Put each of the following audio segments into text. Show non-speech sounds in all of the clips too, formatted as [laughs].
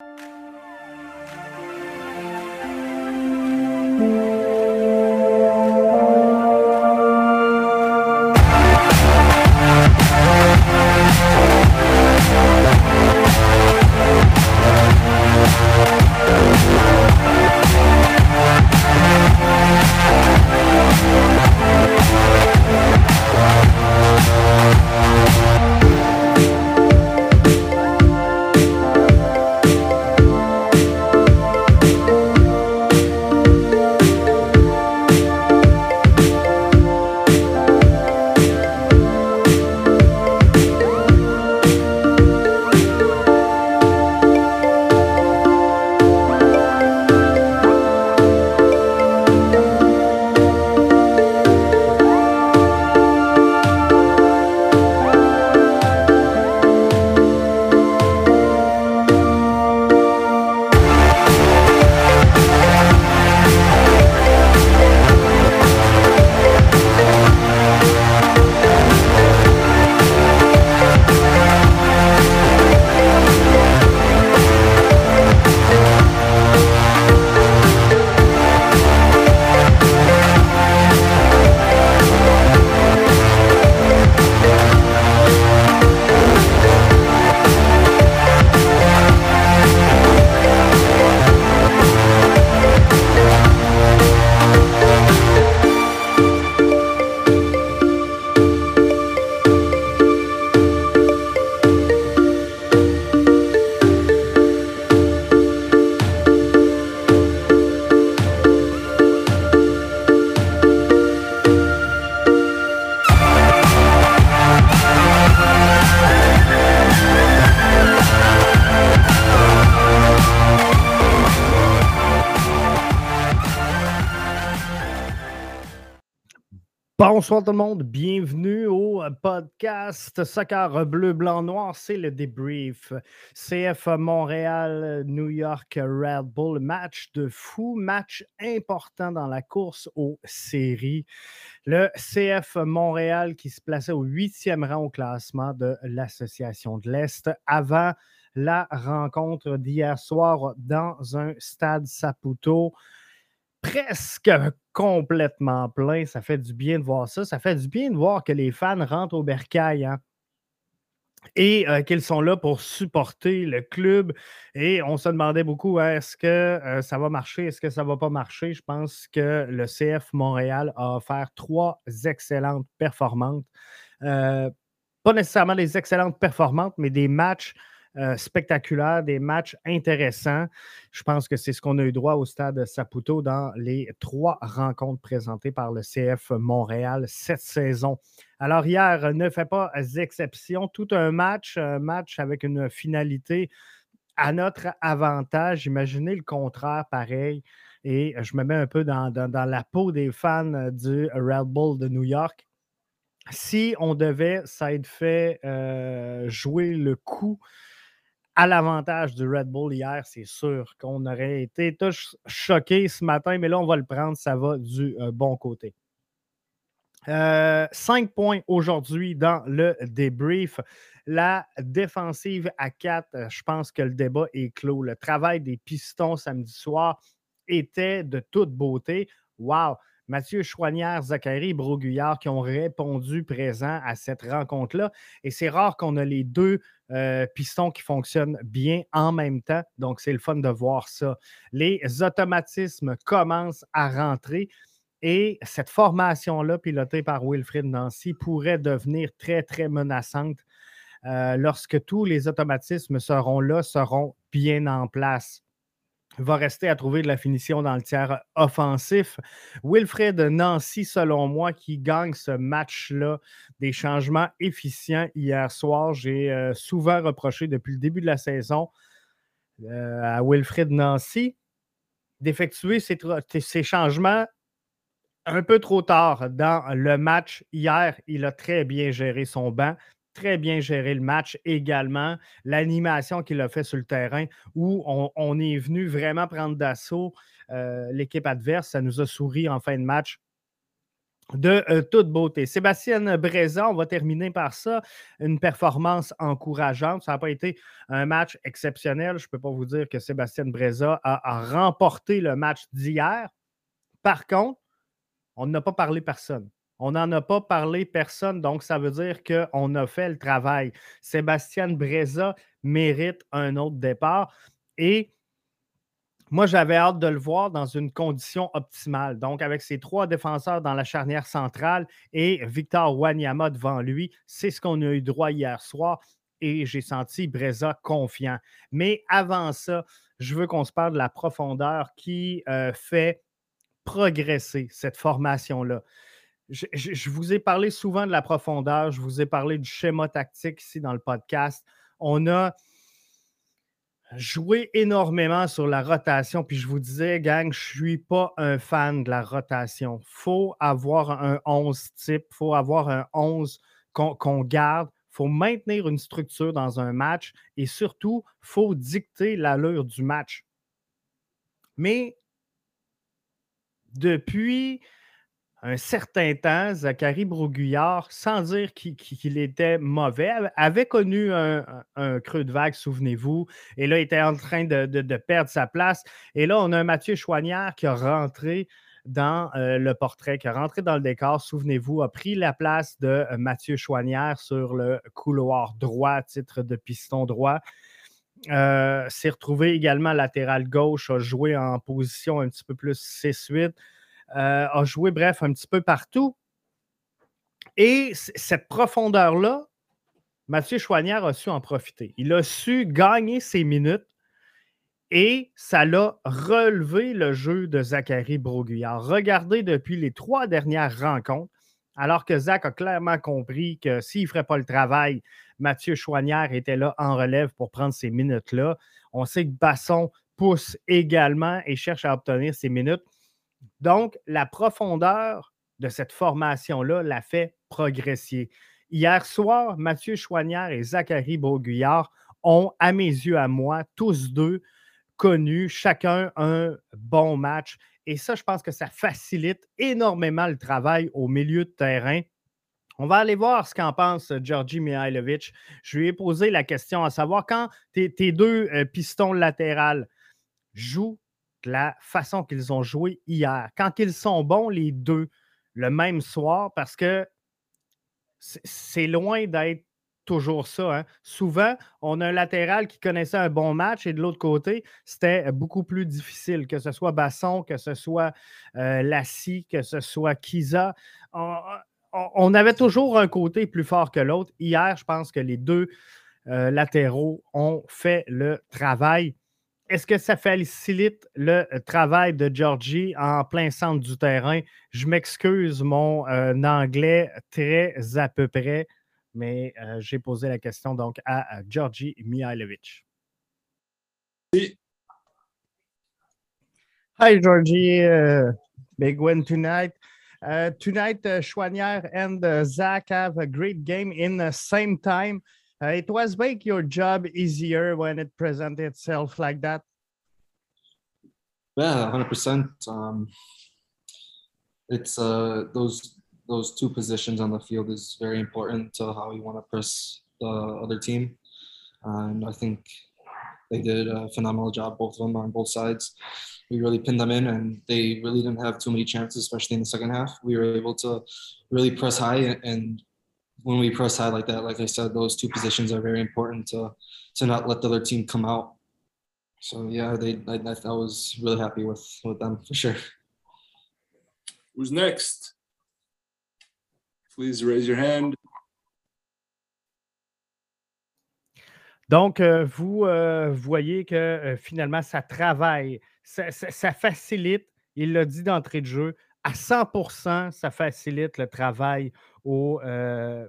you Bonsoir tout le monde, bienvenue au podcast Soccer Bleu, Blanc, Noir. C'est le débrief. CF Montréal, New York Red Bull, match de fou, match important dans la course aux séries. Le CF Montréal qui se plaçait au huitième rang au classement de l'Association de l'Est avant la rencontre d'hier soir dans un stade Saputo presque complètement plein. Ça fait du bien de voir ça. Ça fait du bien de voir que les fans rentrent au bercail. Hein, et euh, qu'ils sont là pour supporter le club. Et on se demandait beaucoup hein, est-ce que euh, ça va marcher, est-ce que ça ne va pas marcher? Je pense que le CF Montréal a offert trois excellentes performantes. Euh, pas nécessairement des excellentes performantes, mais des matchs euh, spectaculaire, des matchs intéressants. Je pense que c'est ce qu'on a eu droit au stade Saputo dans les trois rencontres présentées par le CF Montréal cette saison. Alors hier ne fait pas exception. Tout un match, un match avec une finalité à notre avantage. Imaginez le contraire pareil. Et je me mets un peu dans, la peau des fans du Red Bull de New York. Si on devait, ça fait euh, jouer le coup à l'avantage du Red Bull hier, c'est sûr qu'on aurait été tous choqués ce matin, mais là, on va le prendre, ça va du euh, bon côté. Euh, cinq points aujourd'hui dans le débrief. La défensive à quatre, je pense que le débat est clos. Le travail des pistons samedi soir était de toute beauté. Wow! Mathieu Chouanière, Zachary Broguillard qui ont répondu présent à cette rencontre-là. Et c'est rare qu'on a les deux euh, pistons qui fonctionnent bien en même temps. Donc, c'est le fun de voir ça. Les automatismes commencent à rentrer. Et cette formation-là, pilotée par Wilfrid Nancy, pourrait devenir très, très menaçante euh, lorsque tous les automatismes seront là, seront bien en place va rester à trouver de la finition dans le tiers offensif. Wilfred Nancy, selon moi, qui gagne ce match-là, des changements efficients hier soir. J'ai euh, souvent reproché depuis le début de la saison euh, à Wilfred Nancy d'effectuer ces, changements un peu trop tard dans le match. Hier, il a très bien géré son banc très bien géré le match également. L'animation qu'il a fait sur le terrain où on, est venu vraiment prendre d'assaut euh, l'équipe adverse. Ça nous a souri en fin de match. de euh, toute beauté. Sébastien Breza, on va terminer par ça. Une performance encourageante. Ça n'a pas été un match exceptionnel. Je ne peux pas vous dire que Sébastien Breza a, remporté le match d'hier. Par contre, on n'a pas parlé personne. On n'en a pas parlé personne, donc ça veut dire qu'on a fait le travail. Sébastien Breza mérite un autre départ. Et moi, j'avais hâte de le voir dans une condition optimale. Donc, avec ses trois défenseurs dans la charnière centrale et Victor Wanyama devant lui, c'est ce qu'on a eu droit hier soir et j'ai senti Breza confiant. Mais avant ça, je veux qu'on se parle de la profondeur qui euh, fait progresser cette formation-là. Je, vous ai parlé souvent de la profondeur, je vous ai parlé du schéma tactique ici dans le podcast. On a joué énormément sur la rotation. Puis je vous disais, gang, je ne suis pas un fan de la rotation. Il faut avoir un 11 type, il faut avoir un 11 qu'on garde. Il faut maintenir une structure dans un match et surtout, il faut dicter l'allure du match. Mais depuis un certain temps, Zachary Broguillard, sans dire qu'il était mauvais, avait connu un, creux de vague, souvenez-vous, et là, il était en train de, perdre sa place. Et là, on a Mathieu Chouanière qui a rentré dans euh, le portrait, qui a rentré dans le décor, souvenez-vous, a pris la place de euh, Mathieu Chouanière sur le couloir droit, titre de piston droit. Euh, s'est retrouvé également latéral gauche, a joué en position un petit peu plus 6-8. Euh, a joué, bref, un petit peu partout. Et cette profondeur-là, Mathieu Chouanière a su en profiter. Il a su gagner ses minutes et ça l'a relevé le jeu de Zachary Broguillard. Regardez depuis les trois dernières rencontres, alors que Zach a clairement compris que s'il ne ferait pas le travail, Mathieu Chouanière était là en relève pour prendre ces minutes-là. On sait que Basson pousse également et cherche à obtenir ces minutes. Donc, la profondeur de cette formation-là l'a fait progresser. Hier soir, Mathieu Chouanière et Zachary Beauguillard ont, à mes yeux, à moi, tous deux connu chacun un bon match. Et ça, je pense que ça facilite énormément le travail au milieu de terrain. On va aller voir ce qu'en pense Georgi Mihailovic. Je lui ai posé la question à savoir quand tes, deux euh, pistons latérales jouent la façon qu'ils ont joué hier. Quand ils sont bons, les deux, le même soir, parce que c'est loin d'être toujours ça. Hein. Souvent, on a un latéral qui connaissait un bon match et de l'autre côté, c'était beaucoup plus difficile, que ce soit Basson, que ce soit euh, Lassie, que ce soit Kiza. On, avait toujours un côté plus fort que l'autre. Hier, je pense que les deux euh, latéraux ont fait le travail. Est-ce que ça facilite le euh, travail de Georgie en plein centre du terrain? Je m'excuse, mon euh, anglais très à peu près, mais euh, j'ai posé la question donc à, Georgie Mihailovic. Hi, Georgie. big win tonight. tonight, Chouanière and Zach have a great game in the same time. Uh, it was make your job easier when it presented itself like that. Yeah, hundred um, percent. It's uh, those those two positions on the field is very important to how you want to press the other team, and I think they did a phenomenal job, both of them on both sides. We really pinned them in, and they really didn't have too many chances, especially in the second half. We were able to really press high and when we press high like that, like I said, those two positions are very important to to not let the other team come out. So yeah, they I, I was really happy with with them for sure. Who's next? Please raise your hand. Donc, euh, vous euh, voyez que euh, finalement, ça travaille, ça, ça, ça facilite, il l'a dit d'entrée de jeu, à 100% ça facilite le travail euh,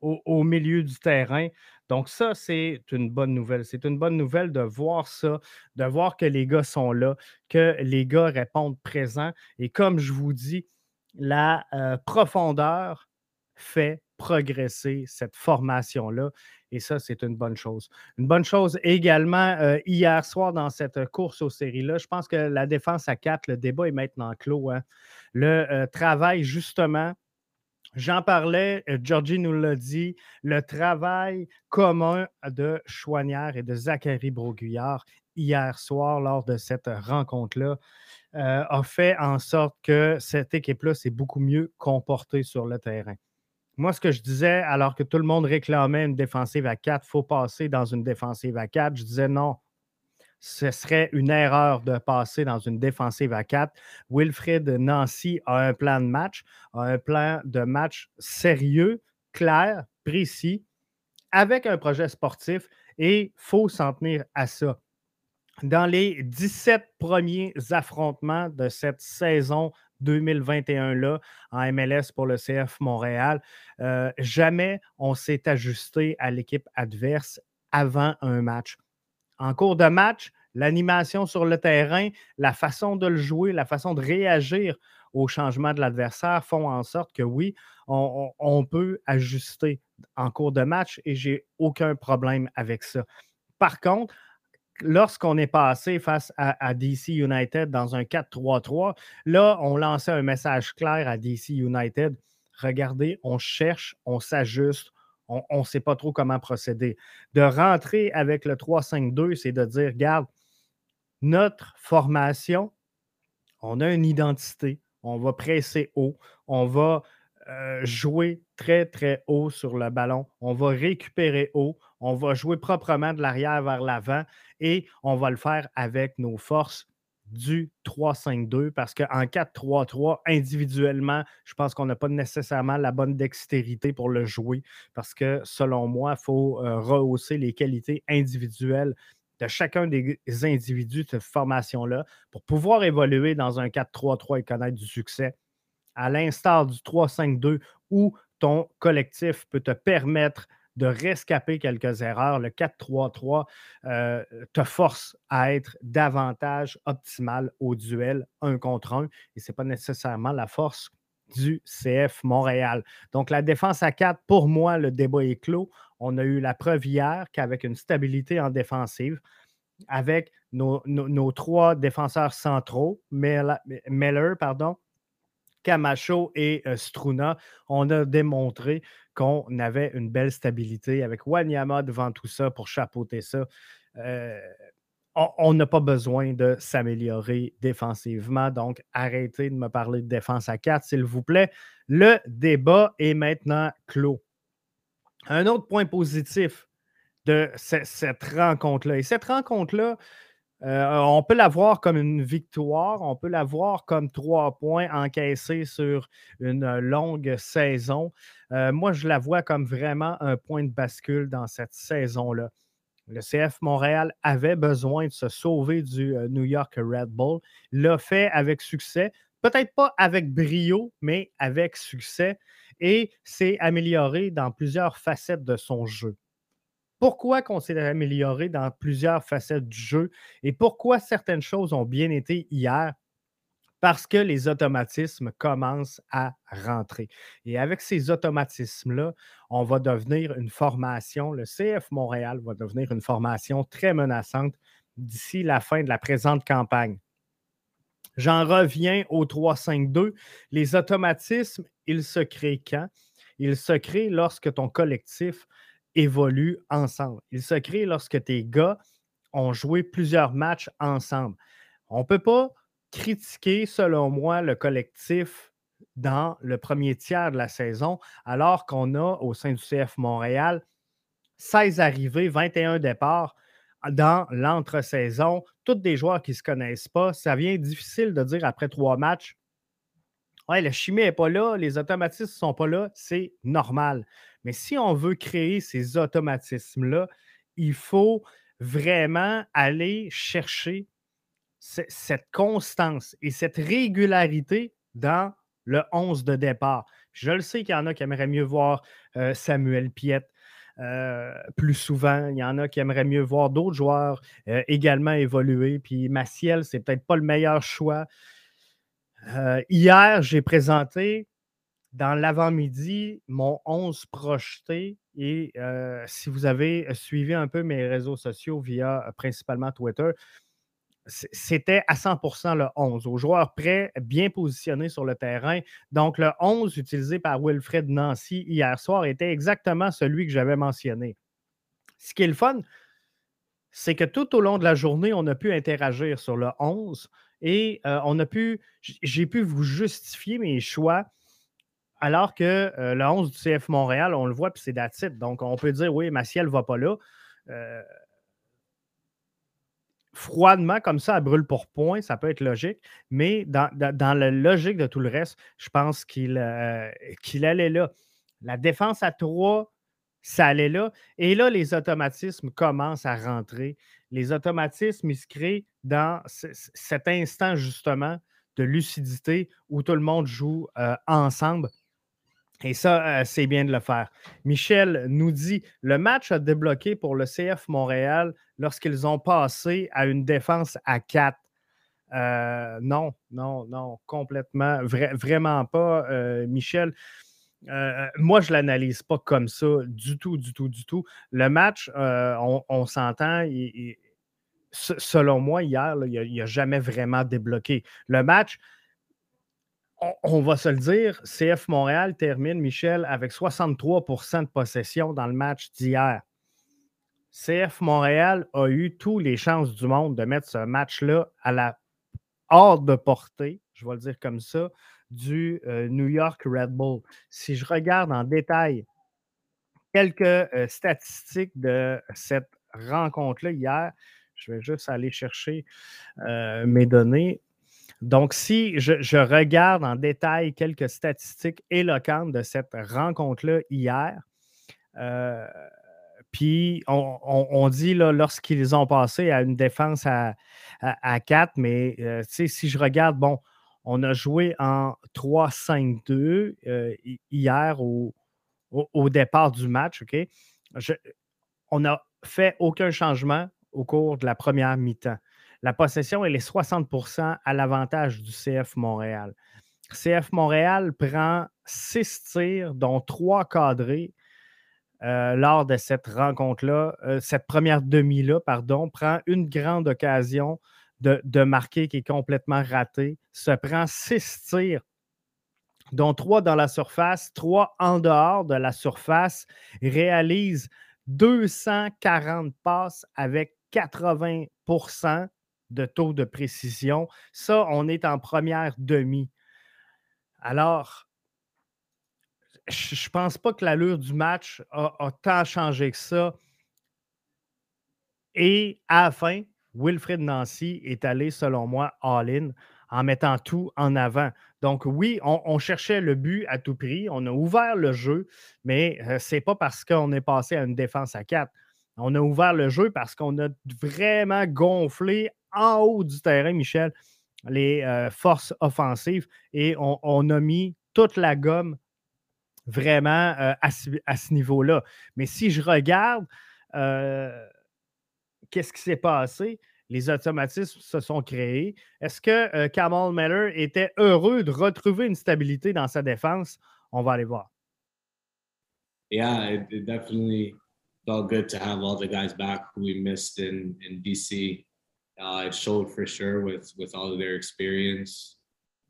au, milieu du terrain. Donc, ça, c'est une bonne nouvelle. C'est une bonne nouvelle de voir ça, de voir que les gars sont là, que les gars répondent présents. Et comme je vous dis, la euh, profondeur fait progresser cette formation-là. Et ça, c'est une bonne chose. Une bonne chose également, euh, hier soir, dans cette course aux séries-là, je pense que la défense à 4, le débat est maintenant clos. Hein. le travail justement J'en parlais, Georgie nous l'a dit, le travail commun de Chouanière et de Zachary Broguillard hier soir lors de cette rencontre-là a fait en sorte que cette équipe-là s'est beaucoup mieux comportée sur le terrain. Moi, ce que je disais, alors que tout le monde réclamait une défensive à 4, il faut passer dans une défensive à 4, je disais non, ce serait une erreur de passer dans une défensive à 4. Wilfred Nancy a un plan de match, a un plan de match sérieux, clair, précis, avec un projet sportif et il faut s'en tenir à ça. Dans les 17 premiers affrontements de cette saison 2021-là en MLS pour le CF Montréal, euh, jamais on s'est ajusté à l'équipe adverse avant un match. En cours de match, l'animation sur le terrain, la façon de le jouer, la façon de réagir au changement de l'adversaire font en sorte que oui, on, peut ajuster en cours de match et j'ai aucun problème avec ça. Par contre, lorsqu'on est passé face à, DC United dans un 4-3-3, là, on lançait un message clair à DC United. Regardez, on cherche, on s'ajuste, on ne sait pas trop comment procéder. De rentrer avec le 3-5-2, c'est de dire, regarde, notre formation, on a une identité, on va presser haut, on va euh, jouer très, très haut sur le ballon. On va récupérer haut. On va jouer proprement de l'arrière vers l'avant et on va le faire avec nos forces du 3-5-2 parce qu'en 4-3-3, individuellement, je pense qu'on n'a pas nécessairement la bonne dextérité pour le jouer parce que selon moi, il faut euh, rehausser les qualités individuelles de chacun des individus de cette formation-là pour pouvoir évoluer dans un 4-3-3 et connaître du succès à l'instar du 3-5-2 où ton collectif peut te permettre de rescaper quelques erreurs, le 4-3-3 euh, te force à être davantage optimal au duel un contre un et ce n'est pas nécessairement la force du CF Montréal. Donc, la défense à 4, pour moi, le débat est clos. On a eu la preuve hier qu'avec une stabilité en défensive, avec nos, nos trois défenseurs centraux, Meller, pardon, Camacho et euh, Struna, on a démontré qu'on avait une belle stabilité avec Wanyama devant tout ça pour chapeauter ça. Euh, on n'a pas besoin de s'améliorer défensivement. Donc, arrêtez de me parler de défense à 4, s'il vous plaît. Le débat est maintenant clos. Un autre point positif de cette rencontre-là. Et cette rencontre-là, euh, on peut la voir comme une victoire, on peut la voir comme trois points encaissés sur une longue saison. Euh, moi, je la vois comme vraiment un point de bascule dans cette saison-là. Le CF Montréal avait besoin de se sauver du euh, New York Red Bull, l'a fait avec succès, peut-être pas avec brio, mais avec succès, et s'est amélioré dans plusieurs facettes de son jeu pourquoi qu'on s'est amélioré dans plusieurs facettes du jeu et pourquoi certaines choses ont bien été hier? Parce que les automatismes commencent à rentrer. Et avec ces automatismes-là, on va devenir une formation, le CF Montréal va devenir une formation très menaçante d'ici la fin de la présente campagne. J'en reviens au 3-5-2. Les automatismes, ils se créent quand? Ils se créent lorsque ton collectif évoluent ensemble. Il se crée lorsque tes gars ont joué plusieurs matchs ensemble. On ne peut pas critiquer, selon moi, le collectif dans le premier tiers de la saison, alors qu'on a au sein du CF Montréal 16 arrivées, 21 départs dans l'entre-saison, tous des joueurs qui ne se connaissent pas. Ça vient difficile de dire après trois matchs Ouais, la chimie n'est pas là, les automatismes ne sont pas là, c'est normal. Mais si on veut créer ces automatismes-là, il faut vraiment aller chercher cette constance et cette régularité dans le 11 de départ. Je le sais qu'il y en a qui aimeraient mieux voir euh, Samuel Piette euh, plus souvent. Il y en a qui aimeraient mieux voir d'autres joueurs euh, également évoluer. Puis Maciel, c'est peut-être pas le meilleur choix. Hier, j'ai présenté dans l'avant-midi, mon 11 projeté, et si vous avez suivi un peu mes réseaux sociaux via principalement Twitter, c'était à 100% le 11. Aux joueurs prêts, bien positionnés sur le terrain. Donc, le 11 utilisé par Wilfred Nancy hier soir était exactement celui que j'avais mentionné. Ce qui est le fun, c'est que tout au long de la journée, on a pu interagir sur le 11 et euh, on a pu, j'ai pu vous justifier mes choix alors que euh, le 11 du CF Montréal, on le voit, puis c'est d'attitude. Donc, on peut dire, oui, Maciel ne va pas là. Euh, froidement, comme ça, à brûle pour point, ça peut être logique. Mais dans, la logique de tout le reste, je pense qu'il allait là. La défense à 3, ça allait là. Et là, les automatismes commencent à rentrer. Les automatismes, ils se créent dans cet instant, justement, de lucidité où tout le monde joue euh, ensemble. Et ça, euh, c'est bien de le faire. Michel nous dit le match a débloqué pour le CF Montréal lorsqu'ils ont passé à une défense à 4. Euh, non, non, non, complètement, vraiment pas, Michel. Euh, moi, je ne l'analyse pas comme ça du tout, du tout, du tout. Le match, euh, on, s'entend, selon moi, hier, il n'a jamais vraiment débloqué. Le match, on, va se le dire, CF Montréal termine, Michel, avec 63% de possession dans le match d'hier. CF Montréal a eu toutes les chances du monde de mettre ce match-là à la hors de portée, je vais le dire comme ça, du euh, New York Red Bull. Si je regarde en détail quelques euh, statistiques de cette rencontre-là hier, je vais juste aller chercher euh, mes données. Donc, si je, regarde en détail quelques statistiques éloquentes de cette rencontre-là hier, puis on, dit lorsqu'ils ont passé à une défense à, à, 4, mais si je regarde, bon, on a joué en 3-5-2 euh, hier au, départ du match. On n'a fait aucun changement au cours de la première mi-temps. La possession, elle est 60% à l'avantage du CF Montréal. CF Montréal prend six tirs, dont trois cadrés euh, lors de cette rencontre-là, euh, cette première demi-là, pardon, prend une grande occasion de, marquer qui est complètement raté, se prend six tirs dont trois dans la surface, trois en dehors de la surface, réalise 240 passes avec 80% de taux de précision. Ça, on est en première demi. Alors, je ne pense pas que l'allure du match a, a, tant changé que ça. Et à la fin, Wilfred Nancy est allé, selon moi, all-in en mettant tout en avant. Donc, oui, on, cherchait le but à tout prix. On a ouvert le jeu, mais euh, ce n'est pas parce qu'on est passé à une défense à quatre. On a ouvert le jeu parce qu'on a vraiment gonflé en haut du terrain, Michel, les euh, forces offensives et on, a mis toute la gomme vraiment euh, à, à, ce niveau-là. Mais si je regarde qu'est-ce qui s'est passé? Les automatismes se sont créés. Est-ce que euh, Kamal Miller était heureux de retrouver une stabilité dans sa défense? On va aller voir. Yeah, it, it definitely felt good to have all the guys back who we missed in, in DC. Uh, it showed for sure with, all of their experience.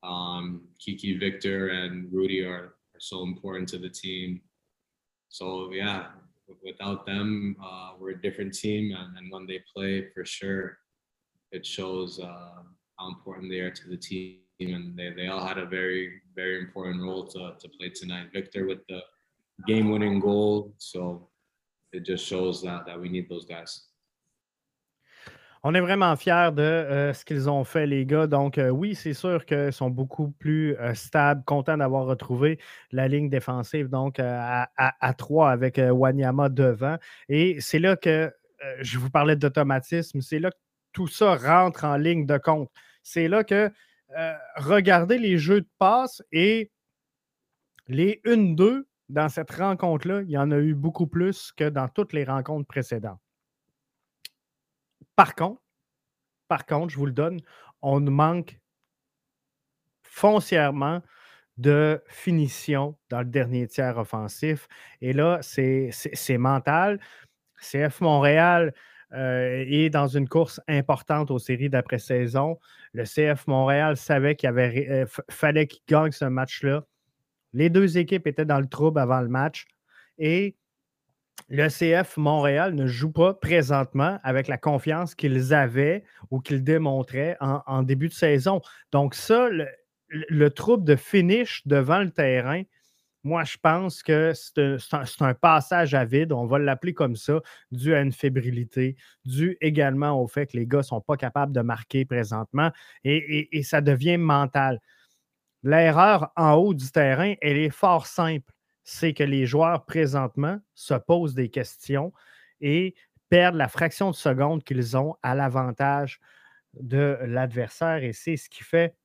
Um, Kiki, Victor, and Rudy are so important to the team. So, yeah, without them, uh, we're a different team. And, and, when they play, for sure, it shows uh, how important they are to the team. And they, they all had a very, very important role to, to play tonight. Victor with the game winning goal. So it just shows that, that we need those guys. On est vraiment fiers de euh, ce qu'ils ont fait, les gars. Donc, euh, oui, c'est sûr qu'ils sont beaucoup plus euh, stables, contents d'avoir retrouvé la ligne défensive, donc à, à, 3 avec Wanyama devant. Et c'est là que je vous parlais d'automatisme, c'est là que tout ça rentre en ligne de compte. C'est là que regardez les jeux de passe et les 1-2 dans cette rencontre-là, il y en a eu beaucoup plus que dans toutes les rencontres précédentes. Par contre, par contre, je vous le donne, on manque foncièrement de finition dans le dernier tiers offensif. Et là, c'est mental. CF Montréal euh, est dans une course importante aux séries d'après-saison. Le CF Montréal savait qu'il avait, fallait qu'il gagne ce match-là. Les deux équipes étaient dans le trouble avant le match et le CF Montréal ne joue pas présentement avec la confiance qu'ils avaient ou qu'ils démontraient en, début de saison. Donc, ça, le, trouble de finish devant le terrain, moi, je pense que c'est un, passage à vide, on va l'appeler comme ça, dû à une fébrilité, dû également au fait que les gars ne sont pas capables de marquer présentement et, ça devient mental. L'erreur en haut du terrain, elle est fort simple c'est que les joueurs présentement se posent des questions et perdent la fraction de seconde qu'ils ont à l'avantage de l'adversaire. Et c'est ce qui fait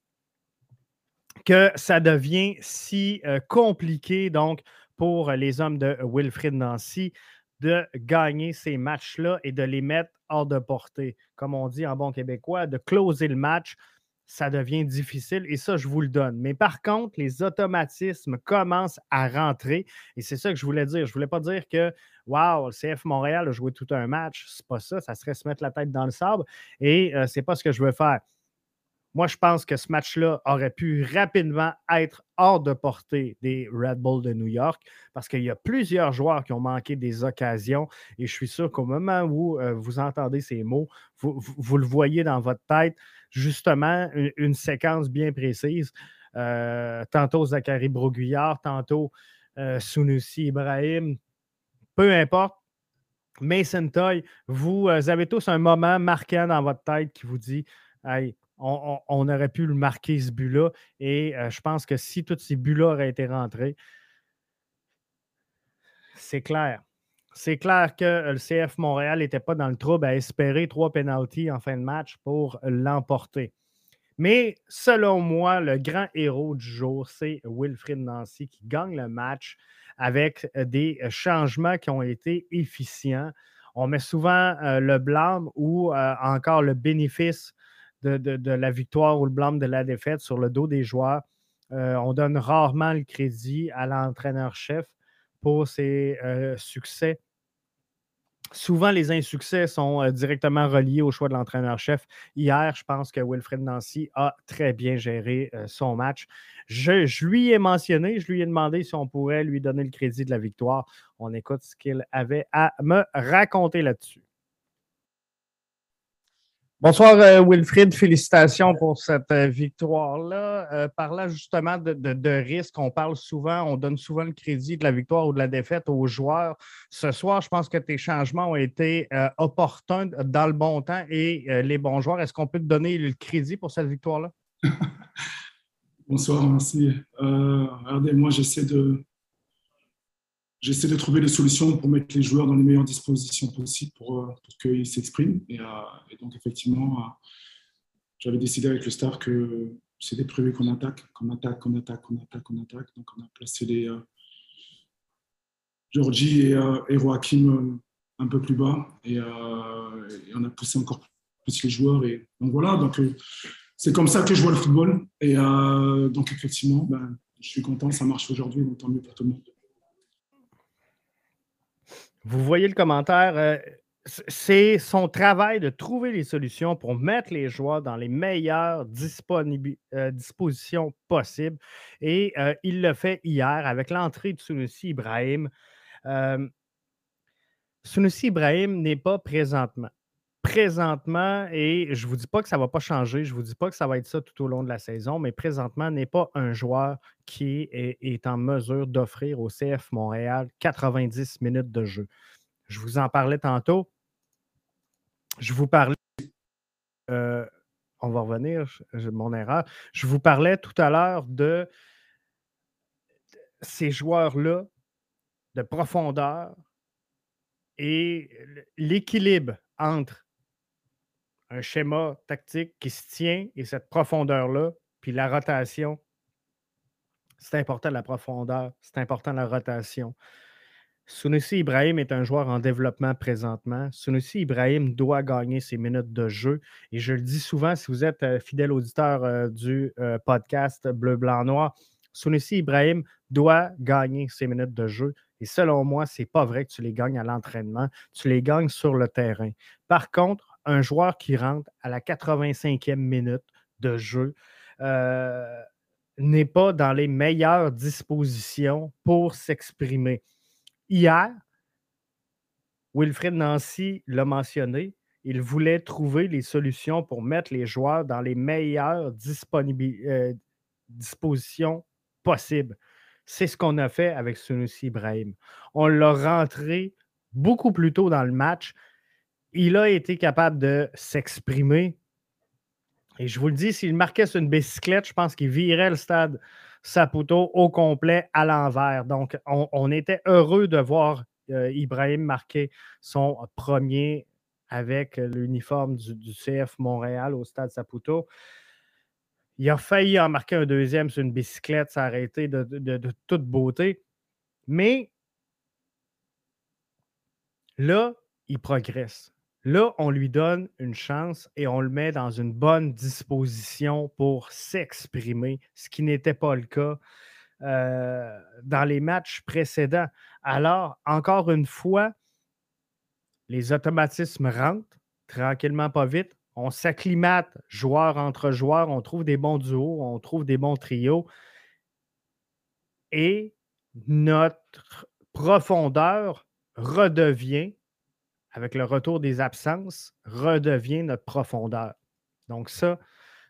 que ça devient si euh, compliqué donc pour les hommes de Wilfrid Nancy de gagner ces matchs-là et de les mettre hors de portée. Comme on dit en bon québécois, de closer le match ça devient difficile et ça, je vous le donne. Mais par contre, les automatismes commencent à rentrer et c'est ça que je voulais dire. Je ne voulais pas dire que, wow, le CF Montréal a joué tout un match. C'est pas ça. Ça serait se mettre la tête dans le sable et ce euh, c'est pas ce que je veux faire. Moi, je pense que ce match-là aurait pu rapidement être hors de portée des Red Bulls de New York parce qu'il y a plusieurs joueurs qui ont manqué des occasions et je suis sûr qu'au moment où euh, vous entendez ces mots, vous, le voyez dans votre tête, justement, une, séquence bien précise. Euh, tantôt Zachary Broguillard, tantôt euh, Ibrahim, peu importe. Mason Toy, vous avez tous un moment marquant dans votre tête qui vous dit Hey, on, aurait pu le marquer ce but-là. Et euh, je pense que si tous ces buts-là auraient été rentrés, c'est clair. C'est clair que le CF Montréal n'était pas dans le trouble à espérer trois pénalties en fin de match pour l'emporter. Mais selon moi, le grand héros du jour, c'est Wilfrid Nancy qui gagne le match avec des changements qui ont été efficients. On met souvent euh, le blâme ou euh, encore le bénéfice de, la victoire ou le blâme de la défaite sur le dos des joueurs. Euh, on donne rarement le crédit à l'entraîneur-chef pour ses euh, succès. Souvent, les insuccès sont euh, directement reliés au choix de l'entraîneur-chef. Hier, je pense que Wilfred Nancy a très bien géré son match. Je, je, lui ai mentionné, je lui ai demandé si on pourrait lui donner le crédit de la victoire. On écoute ce qu'il avait à me raconter là-dessus. Bonsoir, euh, Wilfried. Félicitations pour cette euh, victoire-là. Euh, parlant justement de, de, risque, on parle souvent, on donne souvent le crédit de la victoire ou de la défaite aux joueurs. Ce soir, je pense que tes changements ont été opportuns dans le bon temps et les bons joueurs. Est-ce qu'on peut te donner le crédit pour cette victoire-là? [laughs] Bonsoir, merci. regardez, moi, j'essaie de, j'essaie de trouver des solutions pour mettre les joueurs dans les meilleures dispositions possibles pour, euh, qu'ils s'expriment. Euh, et, donc, effectivement, euh, j'avais décidé avec le staff que c'était prévu qu'on attaque, qu'on attaque, qu'on attaque, qu'on attaque, qu'on attaque. Donc, on a placé les Georgie et, et Joachim un peu plus bas. Et, on a poussé encore plus les joueurs. Et donc, voilà. Donc, c'est comme ça que je vois le football. Et donc, effectivement, ben, je suis content, ça marche aujourd'hui, donc tant mieux pour tout le monde. Vous voyez le commentaire. Euh, c'est son travail de trouver les solutions pour mettre les joueurs dans les meilleures euh, dispositions possibles. Et euh, il le fait hier avec l'entrée de Sunusi Ibrahim. Sunusi Ibrahim n'est pas présentement. Présentement, et je ne vous dis pas que ça ne va pas changer, je ne vous dis pas que ça va être ça tout au long de la saison, mais présentement n'est pas un joueur qui est, en mesure d'offrir au CF Montréal 90 minutes de jeu. Je vous en parlais tantôt. Je vous parlais. Euh, on va revenir, mon erreur. Je vous parlais tout à l'heure de ces joueurs-là, de profondeur et l'équilibre entre un schéma tactique qui se tient et cette profondeur-là, puis la rotation c'est important la profondeur, c'est important la rotation. Sunusi Ibrahim est un joueur en développement présentement. Sunusi Ibrahim doit gagner ses minutes de jeu. Et je le dis souvent, si vous êtes euh, fidèle auditeur euh, du euh, podcast Bleu, Blanc, Noir, Sunusi Ibrahim doit gagner ses minutes de jeu. Et selon moi, ce n'est pas vrai que tu les gagnes à l'entraînement, tu les gagnes sur le terrain. Par contre, un joueur qui rentre à la 85e minute de jeu euh, n'est pas dans les meilleures dispositions pour s'exprimer. Hier, Wilfred Nancy l'a mentionné, il voulait trouver les solutions pour mettre les joueurs dans les meilleures euh, dispositions possibles. C'est ce qu'on a fait avec Sunusi Ibrahim. On l'a rentré beaucoup plus tôt dans le match. Il a été capable de s'exprimer. Et je vous le dis, s'il marquait sur une bicyclette, je pense qu'il virait le stade Saputo au complet à l'envers. Donc, on, était heureux de voir euh, Ibrahim marquer son premier avec l'uniforme du, CF Montréal au stade Saputo. Il a failli en marquer un deuxième sur une bicyclette, ça a de, toute beauté. Mais là, il progresse. Là, on lui donne une chance et on le met dans une bonne disposition pour s'exprimer, ce qui n'était pas le cas euh, dans les matchs précédents. Alors, encore une fois, les automatismes rentrent tranquillement, pas vite. On s'acclimate joueur entre joueurs, on trouve des bons duos, on trouve des bons trios. Et notre profondeur redevient, avec le retour des absences, redevient notre profondeur. Donc ça,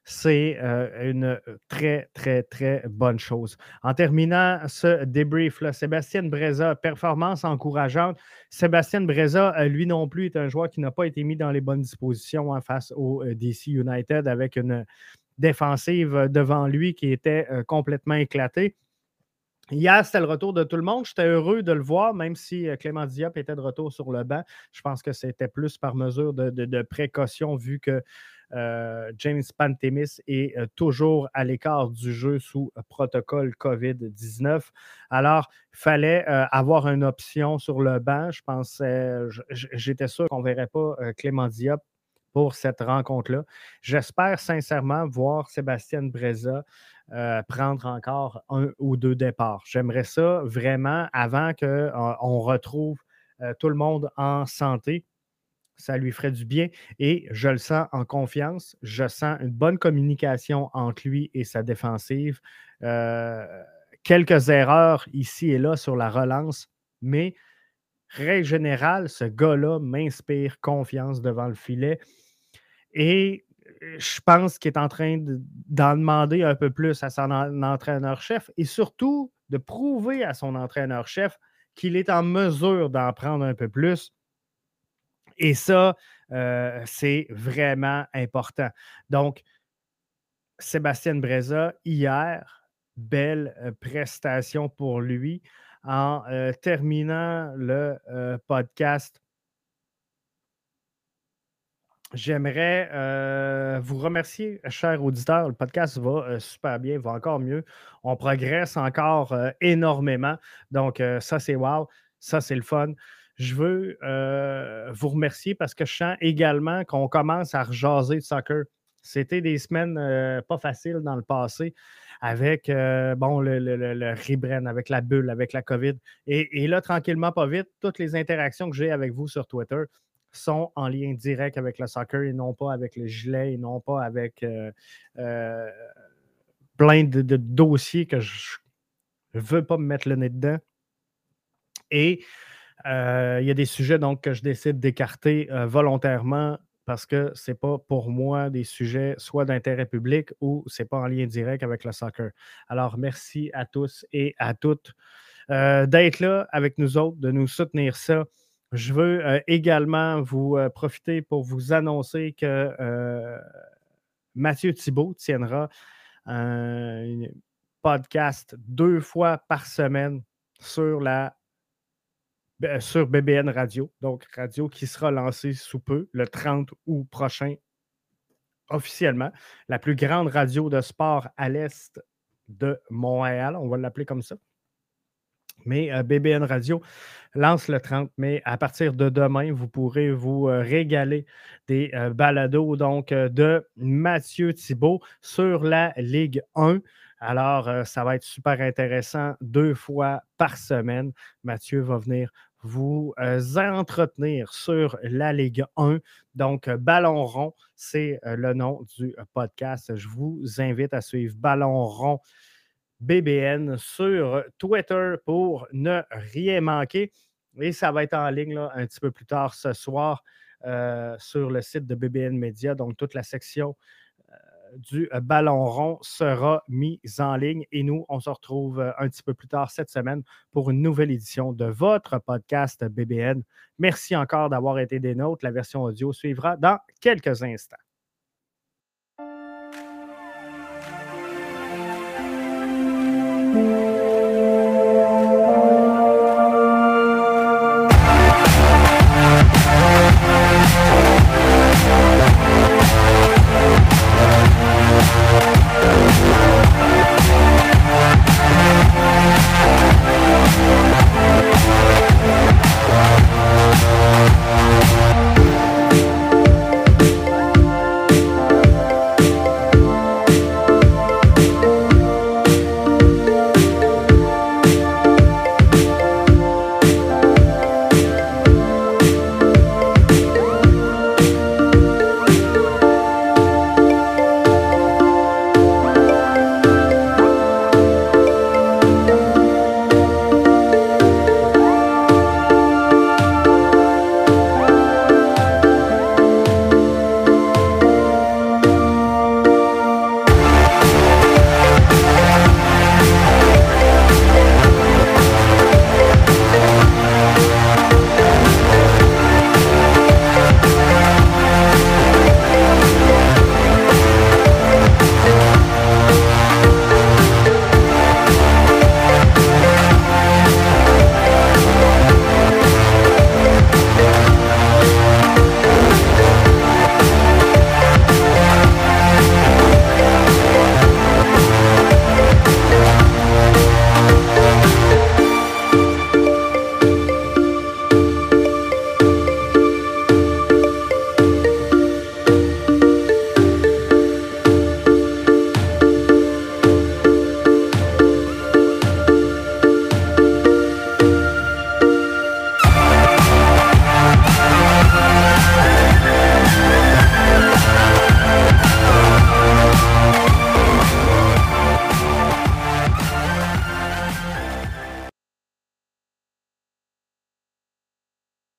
c'est euh, une euh, très, très, très bonne chose. En terminant ce débrief-là, Sébastien Breza, performance encourageante. Sébastien Breza, euh, lui non plus, est un joueur qui n'a pas été mis dans les bonnes dispositions hein, face au DC United avec une défensive devant lui qui était complètement éclatée. Hier, c'était le retour de tout le monde. J'étais heureux de le voir, même si Clément Diop était de retour sur le banc. Je pense que c'était plus par mesure de précaution vu que euh, James Pantemis est euh, toujours à l'écart du jeu sous euh, protocole COVID-19. Alors, il fallait avoir une option sur le banc. Je pensais, j'étais sûr qu'on ne verrait pas Clément Diop pour cette rencontre-là. J'espère sincèrement voir Sébastien Breza prendre encore un ou deux départs. J'aimerais ça vraiment avant qu'on retrouve tout le monde en santé ça lui ferait du bien et je le sens en confiance. Je sens une bonne communication entre lui et sa défensive. Euh, quelques erreurs ici et là sur la relance, mais règle générale, ce gars-là m'inspire confiance devant le filet. Et je pense qu'il est en train d'en demander un peu plus à son entraîneur-chef et surtout de prouver à son entraîneur-chef qu'il est en mesure d'en prendre un peu plus et ça, euh, c'est vraiment important. Donc, Sébastien Breza, hier, belle euh, prestation pour lui. En euh, terminant le podcast, J'aimerais vous remercier, chers auditeurs. Le podcast va super bien, va encore mieux. On progresse encore énormément. Donc, ça, c'est wow. Ça, c'est le fun je veux euh, vous remercier parce que je sens également qu'on commence à rejaser de soccer. C'était des semaines euh, pas faciles dans le passé avec euh, bon, le, le, avec la bulle, avec la COVID. Et, là, tranquillement, pas vite, toutes les interactions que j'ai avec vous sur Twitter sont en lien direct avec le soccer et non pas avec le gilet et non pas avec plein de, dossiers que je ne veux pas me mettre le nez dedans. Et euh, il y a des sujets donc, que je décide d'écarter euh, volontairement parce que ce n'est pas pour moi des sujets soit d'intérêt public ou ce n'est pas en lien direct avec le soccer. Alors, merci à tous et à toutes euh, d'être là avec nous autres, de nous soutenir ça. Je veux également vous profiter pour vous annoncer que Mathieu Thibault tiendra un podcast deux fois par semaine sur la sur BBN Radio, donc radio qui sera lancée sous peu, le 30 août prochain, officiellement. La plus grande radio de sport à l'est de Montréal, on va l'appeler comme ça. Mais euh, BBN Radio lance le 30 mai. À partir de demain, vous pourrez vous euh, régaler des euh, balados donc, de Mathieu Thibault sur la Ligue 1. Alors, ça va être super intéressant deux fois par semaine. Mathieu va venir vous entretenir sur la Ligue 1. Donc, Ballon rond, c'est le nom du podcast. Je vous invite à suivre Ballon rond BBN sur Twitter pour ne rien manquer. Et ça va être en ligne un petit peu plus tard ce soir euh, sur le site de BBN Media. Donc, toute la section euh, du ballon rond sera mise en ligne. Et nous, on se retrouve euh, un petit peu plus tard cette semaine pour une nouvelle édition de votre podcast BBN. Merci encore d'avoir été des nôtres. La version audio suivra dans quelques instants.